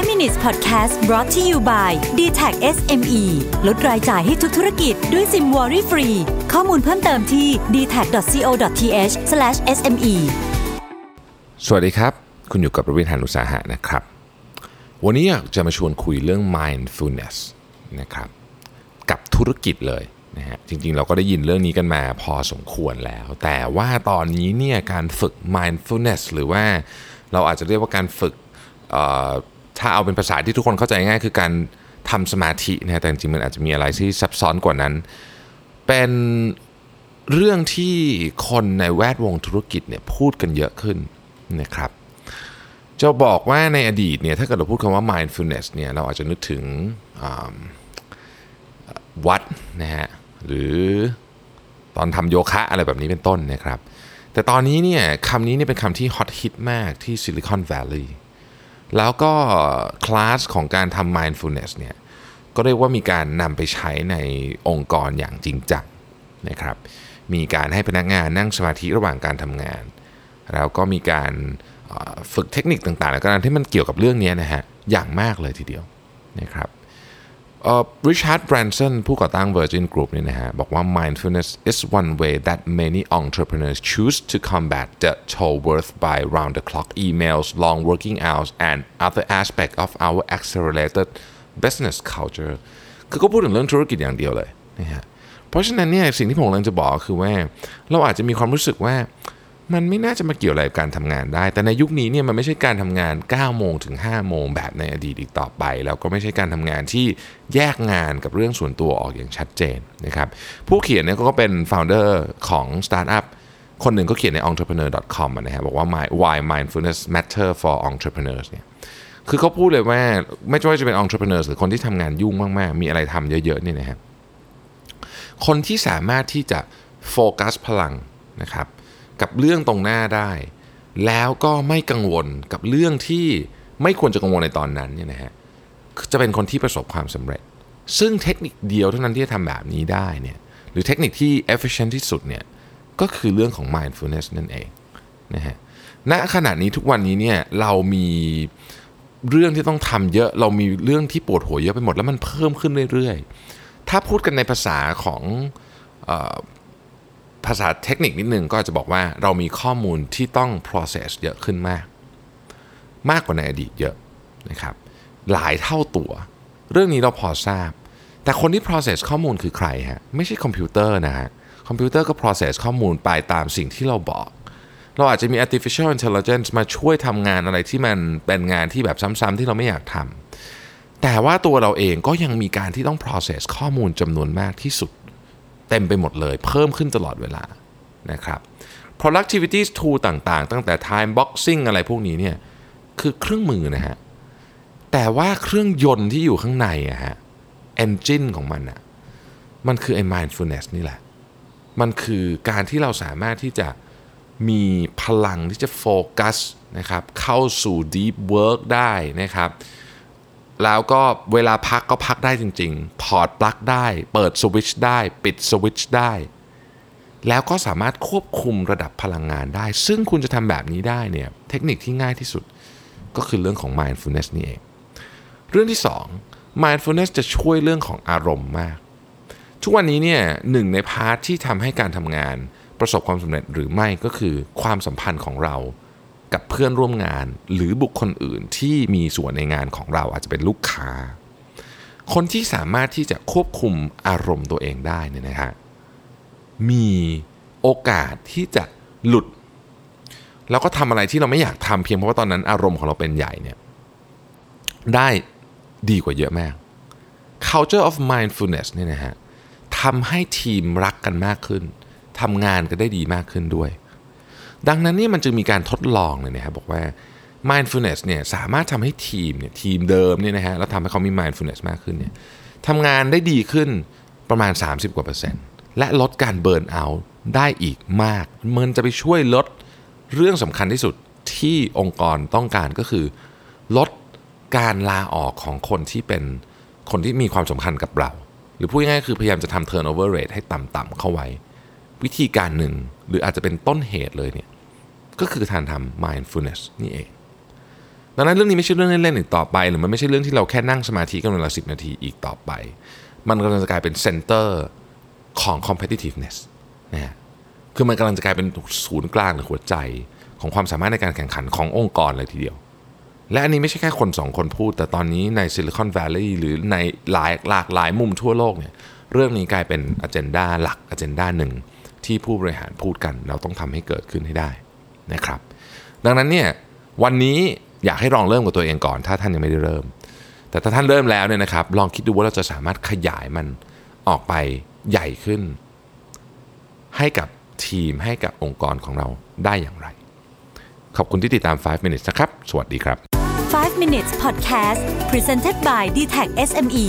5 minutes podcast brought to you by d t a c SME ลดรายจ่ายให้ทุกธุรกิจด้วยซิมวอรี่ฟรี ข้อมูลเพิ่มเติมที่ d t a c c o t h s m e สวัสดีครับ คุณอยู่กับประวิทยานุสาหะนะครับ วันนี้อยากจะมาชวนคุยเรื่อง mindfulness นะครับ กับธุรกิจเลยนะฮะ จริงๆ เราก็ได้ยินเรื่องนี้กันมาพอสมควรแล้ว แต่ว่าตอนนี้เนี่ยการฝึก mindfulness หรือว่าเราอาจจะเรียกว่าการฝึก ถ้าเอาเป็นภาษาที่ทุกคนเข้าใจง่ายคือการทำสมาธินะฮะแต่จริงๆมันอาจจะมีอะไรที่ซับซ้อนกว่านั้น เป็นเรื่องที่คนในแวดวงธุรกิจเนี่ยพูดกันเยอะขึ้นนะครับจะบอกว่าในอดีตเนี่ยถ้าเกิดเราพูดคำว่า mindfulness เนี่ยเราอาจจะนึกถึงวัดนะฮะหรือตอนทำโยคะอะไรแบบนี้เป็นต้นนะครับ แต่ตอนนี้เนี่ยคำนี้เนี่ยเป็นคำที่ฮอตฮิตมากที่ Silicon Valley แล้วก็คลาสของการทำ mindfulness เนี่ยก็เรียกว่ามีการนำไปใช้ในองค์กรอย่างจริงจังนะครับ มีการให้พนักงานนั่งสมาธิระหว่างการทำงาน แล้วก็มีการฝึกเทคนิคต่างๆ แล้วก็การที่มันเกี่ยวกับเรื่องนี้นะฮะอย่างมากเลยทีเดียวนะครับ Richard Branson ผู้ก่อตั้ง Virgin Group นี่นะฮะบอกว่า mindfulness is one way that many entrepreneurs choose to combat the toll wrought by round the clock emails long working hours and other aspects of our accelerated business culture คือก็พูดถึงเรื่องธุรกิจอย่างเดียวเลยนะฮะเพราะฉะนั้นเนี่ยสิ่งที่ผมกำลังจะบอกคือว่า เราอาจจะมีความรู้สึกว่า มันไม่น่าจะมาเกี่ยวอะไรกับการทำงานได้ แต่ในยุคนี้เนี่ยมันไม่ใช่การทำงาน 9 โมงถึง 5 โมงแบบในอดีตอีกต่อไป แล้วก็ไม่ใช่การทำงานที่แยกงานกับเรื่องส่วนตัวออกอย่างชัดเจนนะครับ ผู้เขียนเนี่ยก็เป็น founder ของสตาร์ทอัพคนหนึ่งก็เขียนใน entrepreneur.com อะนะฮะบอกว่า why mindfulness matter for entrepreneurs เนี่ยคือเขาพูดเลยว่าไม่ว่าจะเป็น entrepreneurs หรือคนที่ทำงานยุ่งมากๆ มีอะไรทำเยอะๆเนี่ยนะครับคนที่สามารถที่จะโฟกัสพลังนะครับ กับเรื่องตรงหน้าได้ แล้วก็ไม่กังวลกับเรื่องที่ไม่ควรจะกังวลในตอนนั้นเนี่ยนะฮะจะเป็นคนที่ประสบความสำเร็จ ซึ่งเทคนิคเดียวเท่านั้นที่จะทำแบบนี้ได้เนี่ยหรือเทคนิคที่ efficient ที่สุดเนี่ยก็คือเรื่องของ mindfulness นั่นเองนะฮะณขณะนี้ทุกวันนี้เนี่ยเรามีเรื่องที่ต้องทำเยอะ เรามีเรื่องที่ปวดหัวเยอะไปหมดแล้วมันเพิ่มขึ้นเรื่อยๆ ถ้าพูดกันในภาษาของ ภาษาเทคนิคนิดนึงก็จะบอกว่าเรามีข้อมูลที่ต้อง process เยอะขึ้นมาก มากกว่าในอดีตเยอะนะครับ หลายเท่าตัว เรื่องนี้เราพอทราบ แต่คนที่ process ข้อมูลคือใครฮะไม่ใช่คอมพิวเตอร์นะฮะคอมพิวเตอร์ก็ process ข้อมูลไปตามสิ่งที่เราบอก เราอาจจะมี artificial intelligence มาช่วยทำงานอะไรที่มันเป็นงานที่แบบซ้ำๆที่เราไม่อยากทำแต่ว่าตัวเราเองก็ยังมีการที่ต้อง process ข้อมูลจำนวนมากที่สุด เต็มไปหมดเลย เพิ่มขึ้นตลอดเวลานะครับ productivity tool ต่างๆ ตั้งแต่ time boxing อะไรพวกนี้เนี่ยคือเครื่องมือนะฮะ แต่ว่าเครื่องยนต์ที่อยู่ข้างในอะฮะ engine ของมันอะมันคือไอ้ mindfulness นี่แหละ มันคือการที่เราสามารถที่จะมีพลังที่จะโฟกัสนะครับ เข้าสู่ deep work ได้นะครับ แล้วก็เวลาพักก็พักได้จริง ๆ ถอดปลั๊กได้ เปิดสวิตช์ได้ ปิดสวิตช์ได้ แล้วก็สามารถควบคุมระดับพลังงานได้ ซึ่งคุณจะทำแบบนี้ได้เนี่ย เทคนิคที่ง่ายที่สุดก็คือเรื่องของ mindfulness นี่เอง เรื่องที่2 mindfulness จะช่วยเรื่องของอารมณ์มาก ทุกวันนี้เนี่ยหนึ่งในพาร์ทที่ทำให้การทำงานประสบความสำเร็จหรือไม่ก็คือความสัมพันธ์ของเรา กับเพื่อนร่วมงาน หรือบุคคลอื่นที่มีส่วนในงานของเราอาจจะเป็นลูกค้า คนที่สามารถที่จะควบคุมอารมณ์ตัวเองได้เนี่ยนะฮะมีโอกาสที่จะหลุด แล้วก็ทำอะไรที่เราไม่อยากทำเพียงเพราะว่าตอนนั้นอารมณ์ของเราเป็นใหญ่เนี่ยได้ดีกว่าเยอะมาก culture of mindfulness เนี่ยนะฮะทำให้ทีมรักกันมากขึ้นทำงานกันได้ดีมากขึ้นด้วย ดังนั้นนี่มันจึงมีการทดลองเลยนะครับบอกว่า mindfulness เนี่ยสามารถทำให้ทีมเนี่ยทีมเดิมเนี่ยนะฮะแล้วทำให้เขามี mindfulness มากขึ้นเนี่ยทำงานได้ดีขึ้นประมาณ 30กว่าเปอร์เซ็นต์และลดการเบิร์นเอาท์ได้อีกมาก มันจะไปช่วยลดเรื่องสำคัญที่สุดที่องค์กรต้องการก็คือ ลดการลาออกของคนที่เป็นคนที่มีความสำคัญกับเรา หรือพูดง่ายๆคือพยายามจะทำ turnover rate ให้ต่ำๆเข้าไว้ วิธีการหนึ่งหรืออาจจะเป็นต้นเหตุเลยเนี่ย ก็คือการทำ mindfulness นี่เองดังนั้นเรื่องนี้ไม่ใช่เรื่องเล่นๆอีกต่อไป หรือมันไม่ใช่เรื่องที่เราแค่นั่งสมาธิกันเวลาสินาทีอีกต่อไป มันกำลังจะกลายเป็น center ของ competitiveness นะฮะคือมันกำลังจะกลายเป็นศูนย์กลางหรือหัวใจของความสามารถในการแข่งขันขององค์กรเลยทีเดียว และอันนี้ไม่ใช่แค่คนสองคนพูด แต่ตอนนี้ใน Silicon Valley หรือในหลายหลากหลายมุมทั่วโลกเนี่ยเรื่องนี้กลายเป็นอ g e n d a หลักอ g e n d a หนึ่งที่ผู้บริหารพูดกัน เราต้องทำให้เกิดขึ้นให้ได้ นะครับ ดังนั้นเนี่ยวันนี้อยากให้ลองเริ่มกับตัวเองก่อน ถ้าท่านยังไม่ได้เริ่ม แต่ถ้าท่านเริ่มแล้วเนี่ยนะครับ ลองคิดดูว่าเราจะสามารถขยายมันออกไปใหญ่ขึ้น ให้กับทีมให้กับองค์กรของเราได้อย่างไร ขอบคุณที่ติดตาม 5 minutes นะครับ สวัสดีครับ 5 minutes podcast presented by d t e c h SME